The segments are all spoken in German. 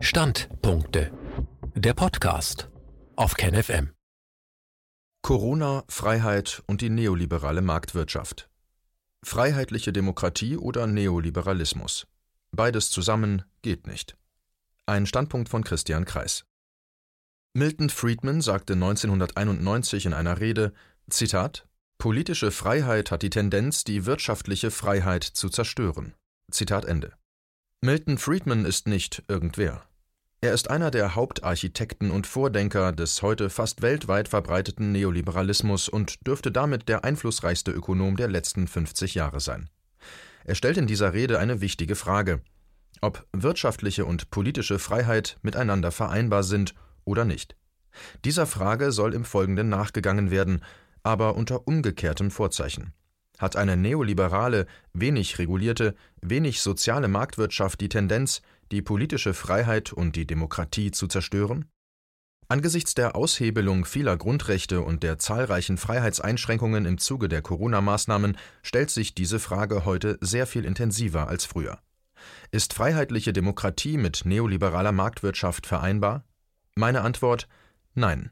Standpunkte. Der Podcast auf KenFM. Corona, Freiheit und die neoliberale Marktwirtschaft. Freiheitliche Demokratie oder Neoliberalismus. Beides zusammen geht nicht. Ein Standpunkt von Christian Kreis. Milton Friedman sagte 1991 in einer Rede, Zitat, Politische Freiheit hat die Tendenz, die wirtschaftliche Freiheit zu zerstören. Zitat Ende. Milton Friedman ist nicht irgendwer. Er ist einer der Hauptarchitekten und Vordenker des heute fast weltweit verbreiteten Neoliberalismus und dürfte damit der einflussreichste Ökonom der letzten 50 Jahre sein. Er stellt in dieser Rede eine wichtige Frage, ob wirtschaftliche und politische Freiheit miteinander vereinbar sind oder nicht. Dieser Frage soll im Folgenden nachgegangen werden, aber unter umgekehrtem Vorzeichen. Hat eine neoliberale, wenig regulierte, wenig soziale Marktwirtschaft die Tendenz, die politische Freiheit und die Demokratie zu zerstören? Angesichts der Aushebelung vieler Grundrechte und der zahlreichen Freiheitseinschränkungen im Zuge der Corona-Maßnahmen stellt sich diese Frage heute sehr viel intensiver als früher. Ist freiheitliche Demokratie mit neoliberaler Marktwirtschaft vereinbar? Meine Antwort Nein.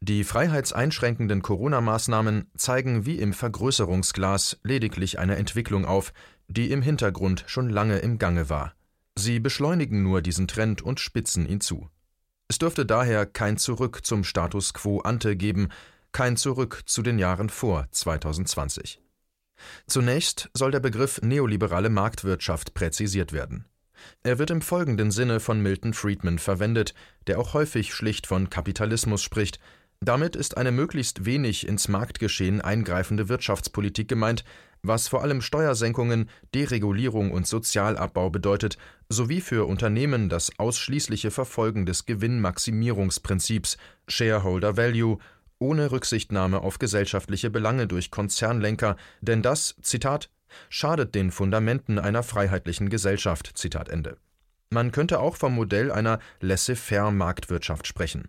Die freiheitseinschränkenden Corona-Maßnahmen zeigen wie im Vergrößerungsglas lediglich eine Entwicklung auf, die im Hintergrund schon lange im Gange war. Sie beschleunigen nur diesen Trend und spitzen ihn zu. Es dürfte daher kein Zurück zum Status quo ante geben, kein Zurück zu den Jahren vor 2020. Zunächst soll der Begriff neoliberale Marktwirtschaft präzisiert werden. Er wird im folgenden Sinne von Milton Friedman verwendet, der auch häufig schlicht von Kapitalismus spricht, damit ist eine möglichst wenig ins Marktgeschehen eingreifende Wirtschaftspolitik gemeint, was vor allem Steuersenkungen, Deregulierung und Sozialabbau bedeutet, sowie für Unternehmen das ausschließliche Verfolgen des Gewinnmaximierungsprinzips Shareholder Value ohne Rücksichtnahme auf gesellschaftliche Belange durch Konzernlenker, denn das, Zitat, schadet den Fundamenten einer freiheitlichen Gesellschaft. Zitat Ende. Man könnte auch vom Modell einer laissez-faire Marktwirtschaft sprechen.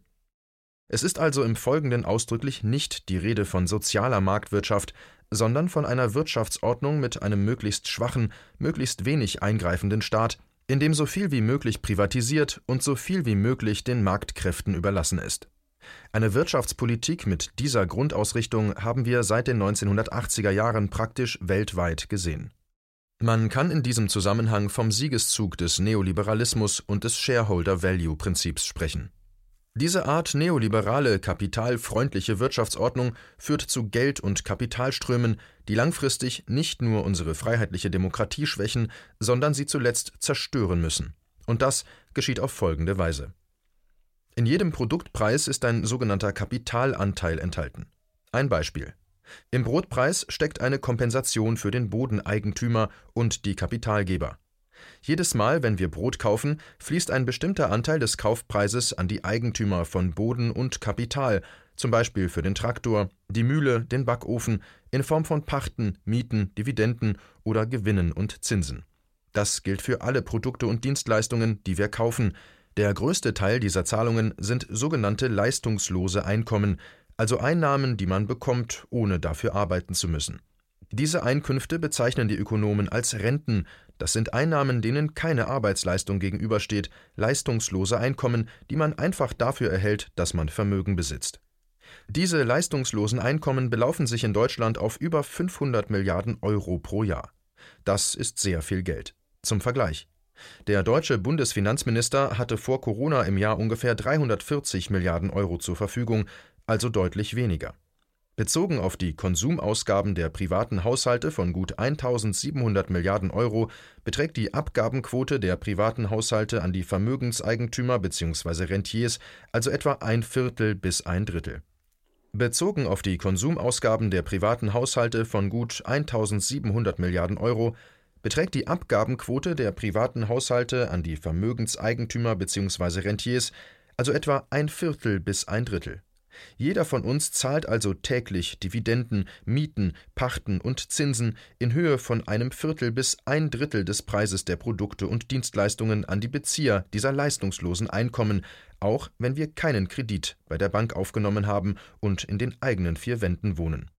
Es ist also im Folgenden ausdrücklich nicht die Rede von sozialer Marktwirtschaft, sondern von einer Wirtschaftsordnung mit einem möglichst schwachen, möglichst wenig eingreifenden Staat, in dem so viel wie möglich privatisiert und so viel wie möglich den Marktkräften überlassen ist. Eine Wirtschaftspolitik mit dieser Grundausrichtung haben wir seit den 1980er Jahren praktisch weltweit gesehen. Man kann in diesem Zusammenhang vom Siegeszug des Neoliberalismus und des Shareholder Value Prinzips sprechen. Diese Art neoliberale, kapitalfreundliche Wirtschaftsordnung führt zu Geld- und Kapitalströmen, die langfristig nicht nur unsere freiheitliche Demokratie schwächen, sondern sie zuletzt zerstören müssen. Und das geschieht auf folgende Weise. In jedem Produktpreis ist ein sogenannter Kapitalanteil enthalten. Ein Beispiel. Im Brotpreis steckt eine Kompensation für den Bodeneigentümer und die Kapitalgeber. Jedes Mal, wenn wir Brot kaufen, fließt ein bestimmter Anteil des Kaufpreises an die Eigentümer von Boden und Kapital, zum Beispiel für den Traktor, die Mühle, den Backofen, in Form von Pachten, Mieten, Dividenden oder Gewinnen und Zinsen. Das gilt für alle Produkte und Dienstleistungen, die wir kaufen. Der größte Teil dieser Zahlungen sind sogenannte leistungslose Einkommen, also Einnahmen, die man bekommt, ohne dafür arbeiten zu müssen. Diese Einkünfte bezeichnen die Ökonomen als Renten, das sind Einnahmen, denen keine Arbeitsleistung gegenübersteht, leistungslose Einkommen, die man einfach dafür erhält, dass man Vermögen besitzt. Diese leistungslosen Einkommen belaufen sich in Deutschland auf über 500 Milliarden Euro pro Jahr. Das ist sehr viel Geld. Zum Vergleich. Der deutsche Bundesfinanzminister hatte vor Corona im Jahr ungefähr 340 Milliarden Euro zur Verfügung, also deutlich weniger. Bezogen auf die Konsumausgaben der privaten Haushalte von gut 1700 Milliarden Euro beträgt die Abgabenquote der privaten Haushalte an die Vermögenseigentümer bzw. Rentiers also etwa ein Viertel bis ein Drittel. Bezogen auf die Konsumausgaben der privaten Haushalte von gut 1700 Milliarden Euro beträgt die Abgabenquote der privaten Haushalte an die Vermögenseigentümer bzw. Rentiers also etwa ein Viertel bis ein Drittel. Jeder von uns zahlt also täglich Dividenden, Mieten, Pachten und Zinsen in Höhe von einem Viertel bis ein Drittel des Preises der Produkte und Dienstleistungen an die Bezieher dieser leistungslosen Einkommen, auch wenn wir keinen Kredit bei der Bank aufgenommen haben und in den eigenen vier Wänden wohnen.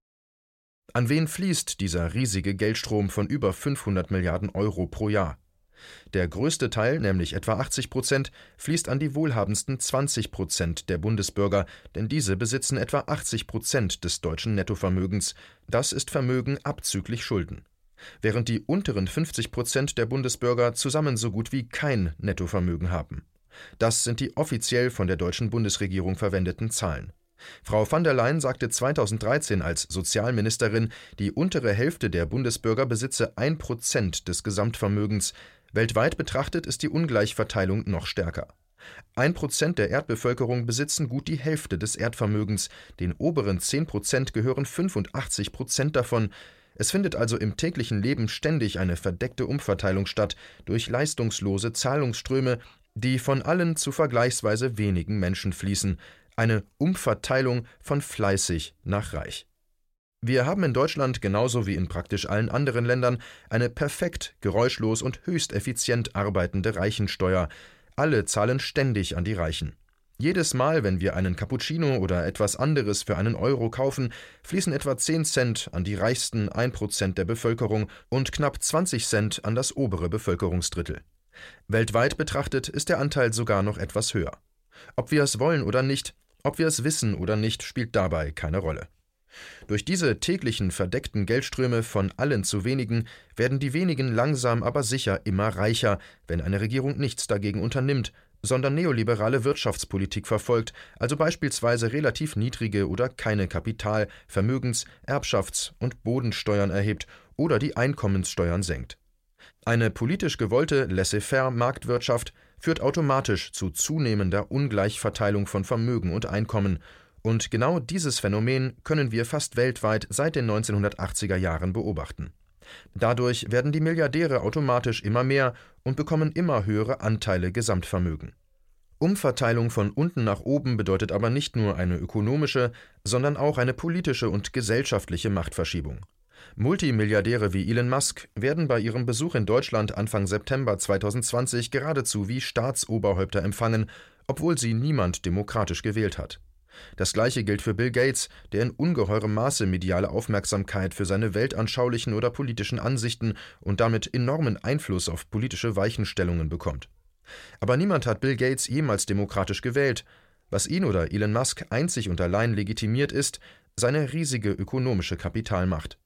An wen fließt dieser riesige Geldstrom von über 500 Milliarden Euro pro Jahr? Der größte Teil, nämlich etwa 80 Prozent, fließt an die wohlhabendsten 20 Prozent der Bundesbürger, denn diese besitzen etwa 80 Prozent des deutschen Nettovermögens. Das ist Vermögen abzüglich Schulden. Während die unteren 50 Prozent der Bundesbürger zusammen so gut wie kein Nettovermögen haben. Das sind die offiziell von der deutschen Bundesregierung verwendeten Zahlen. Frau van der Leyen sagte 2013 als Sozialministerin, die untere Hälfte der Bundesbürger besitze ein Prozent des Gesamtvermögens. Weltweit betrachtet ist die Ungleichverteilung noch stärker. Ein Prozent der Erdbevölkerung besitzen gut die Hälfte des Erdvermögens, den oberen zehn Prozent gehören 85 Prozent davon. Es findet also im täglichen Leben ständig eine verdeckte Umverteilung statt durch leistungslose Zahlungsströme, die von allen zu vergleichsweise wenigen Menschen fließen, eine Umverteilung von fleißig nach reich. Wir haben in Deutschland genauso wie in praktisch allen anderen Ländern eine perfekt, geräuschlos und höchst effizient arbeitende Reichensteuer. Alle zahlen ständig an die Reichen. Jedes Mal, wenn wir einen Cappuccino oder etwas anderes für einen Euro kaufen, fließen etwa 10 Cent an die reichsten 1% der Bevölkerung und knapp 20 Cent an das obere Bevölkerungsdrittel. Weltweit betrachtet ist der Anteil sogar noch etwas höher. Ob wir es wollen oder nicht, ob wir es wissen oder nicht, spielt dabei keine Rolle. Durch diese täglichen verdeckten Geldströme von allen zu wenigen werden die wenigen langsam aber sicher immer reicher, wenn eine Regierung nichts dagegen unternimmt, sondern neoliberale Wirtschaftspolitik verfolgt, also beispielsweise relativ niedrige oder keine Kapital-, Vermögens-, Erbschafts- und Bodensteuern erhebt oder die Einkommenssteuern senkt. Eine politisch gewollte Laissez-faire-Marktwirtschaft führt automatisch zu zunehmender Ungleichverteilung von Vermögen und Einkommen und genau dieses Phänomen können wir fast weltweit seit den 1980er Jahren beobachten. Dadurch werden die Milliardäre automatisch immer mehr und bekommen immer höhere Anteile Gesamtvermögen. Umverteilung von unten nach oben bedeutet aber nicht nur eine ökonomische, sondern auch eine politische und gesellschaftliche Machtverschiebung. Multimilliardäre wie Elon Musk werden bei ihrem Besuch in Deutschland Anfang September 2020 geradezu wie Staatsoberhäupter empfangen, obwohl sie niemand demokratisch gewählt hat. Das gleiche gilt für Bill Gates, der in ungeheurem Maße mediale Aufmerksamkeit für seine weltanschaulichen oder politischen Ansichten und damit enormen Einfluss auf politische Weichenstellungen bekommt. Aber niemand hat Bill Gates jemals demokratisch gewählt. Was ihn oder Elon Musk einzig und allein legitimiert ist, seine riesige ökonomische Kapitalmacht.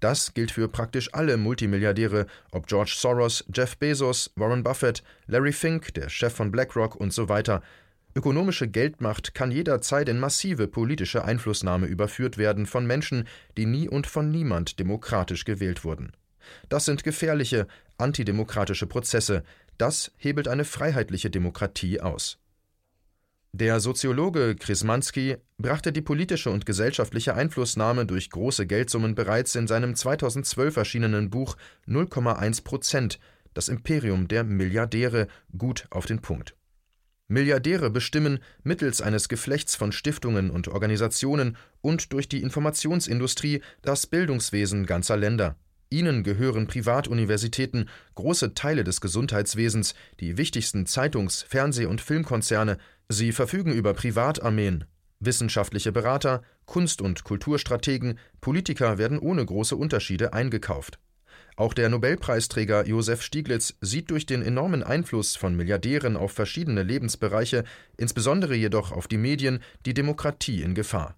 Das gilt für praktisch alle Multimilliardäre, ob George Soros, Jeff Bezos, Warren Buffett, Larry Fink, der Chef von BlackRock und so weiter. Ökonomische Geldmacht kann jederzeit in massive politische Einflussnahme überführt werden von Menschen, die nie und von niemand demokratisch gewählt wurden. Das sind gefährliche, antidemokratische Prozesse, das hebelt eine freiheitliche Demokratie aus. Der Soziologe Krismanski brachte die politische und gesellschaftliche Einflussnahme durch große Geldsummen bereits in seinem 2012 erschienenen Buch 0,1 Prozent, das Imperium der Milliardäre, gut auf den Punkt. Milliardäre bestimmen mittels eines Geflechts von Stiftungen und Organisationen und durch die Informationsindustrie das Bildungswesen ganzer Länder. Ihnen gehören Privatuniversitäten, große Teile des Gesundheitswesens, die wichtigsten Zeitungs-, Fernseh- und Filmkonzerne. Sie verfügen über Privatarmeen. Wissenschaftliche Berater, Kunst- und Kulturstrategen, Politiker werden ohne große Unterschiede eingekauft. Auch der Nobelpreisträger Josef Stieglitz sieht durch den enormen Einfluss von Milliardären auf verschiedene Lebensbereiche, insbesondere jedoch auf die Medien, die Demokratie in Gefahr.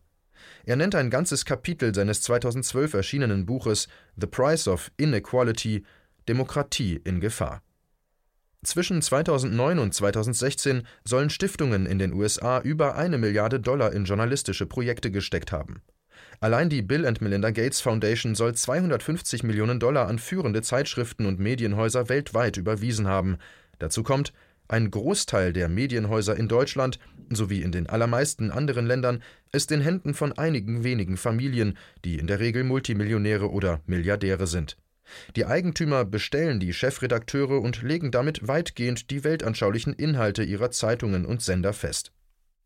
Er nennt ein ganzes Kapitel seines 2012 erschienenen Buches The Price of Inequality Demokratie in Gefahr. Zwischen 2009 und 2016 sollen Stiftungen in den USA über eine Milliarde Dollar in journalistische Projekte gesteckt haben. Allein die Bill and Melinda Gates Foundation soll 250 Millionen Dollar an führende Zeitschriften und Medienhäuser weltweit überwiesen haben. Dazu kommt, ein Großteil der Medienhäuser in Deutschland sowie in den allermeisten anderen Ländern ist in Händen von einigen wenigen Familien, die in der Regel Multimillionäre oder Milliardäre sind. Die Eigentümer bestellen die Chefredakteure und legen damit weitgehend die weltanschaulichen Inhalte ihrer Zeitungen und Sender fest.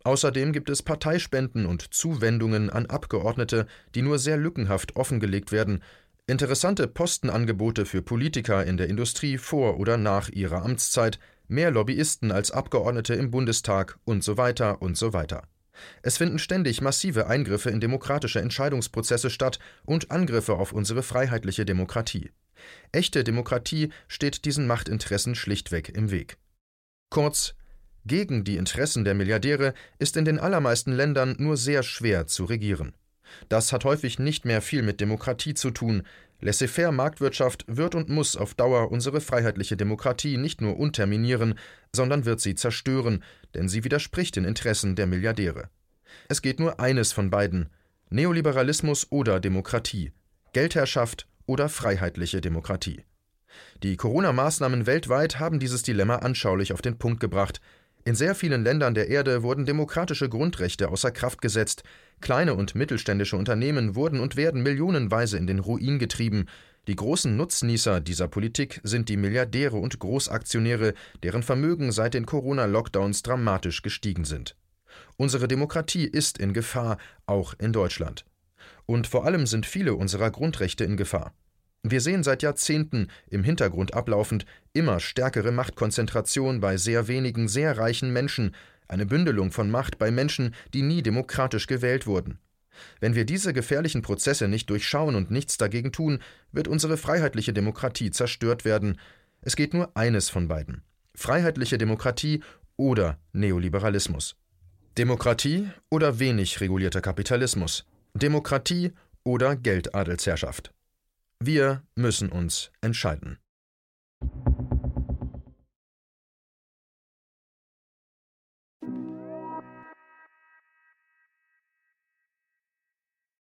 Außerdem gibt es Parteispenden und Zuwendungen an Abgeordnete, die nur sehr lückenhaft offengelegt werden, interessante Postenangebote für Politiker in der Industrie vor oder nach ihrer Amtszeit, mehr Lobbyisten als Abgeordnete im Bundestag und so weiter und so weiter. Es finden ständig massive Eingriffe in demokratische Entscheidungsprozesse statt und Angriffe auf unsere freiheitliche Demokratie. Echte Demokratie steht diesen Machtinteressen schlichtweg im Weg. Kurz, gegen die Interessen der Milliardäre ist in den allermeisten Ländern nur sehr schwer zu regieren. Das hat häufig nicht mehr viel mit Demokratie zu tun. Laissez-faire Marktwirtschaft wird und muss auf Dauer unsere freiheitliche Demokratie nicht nur unterminieren, sondern wird sie zerstören, denn sie widerspricht den Interessen der Milliardäre. Es geht nur eines von beiden Neoliberalismus oder Demokratie, Geldherrschaft oder freiheitliche Demokratie. Die Corona-Maßnahmen weltweit haben dieses Dilemma anschaulich auf den Punkt gebracht. In sehr vielen Ländern der Erde wurden demokratische Grundrechte außer Kraft gesetzt, kleine und mittelständische Unternehmen wurden und werden millionenweise in den Ruin getrieben, die großen Nutznießer dieser Politik sind die Milliardäre und Großaktionäre, deren Vermögen seit den Corona-Lockdowns dramatisch gestiegen sind. Unsere Demokratie ist in Gefahr, auch in Deutschland. Und vor allem sind viele unserer Grundrechte in Gefahr. Wir sehen seit Jahrzehnten im Hintergrund ablaufend immer stärkere Machtkonzentration bei sehr wenigen sehr reichen Menschen, eine Bündelung von Macht bei Menschen, die nie demokratisch gewählt wurden. Wenn wir diese gefährlichen Prozesse nicht durchschauen und nichts dagegen tun, wird unsere freiheitliche Demokratie zerstört werden. Es geht nur eines von beiden Freiheitliche Demokratie oder Neoliberalismus. Demokratie oder wenig regulierter Kapitalismus. Demokratie oder Geldadelsherrschaft. Wir müssen uns entscheiden.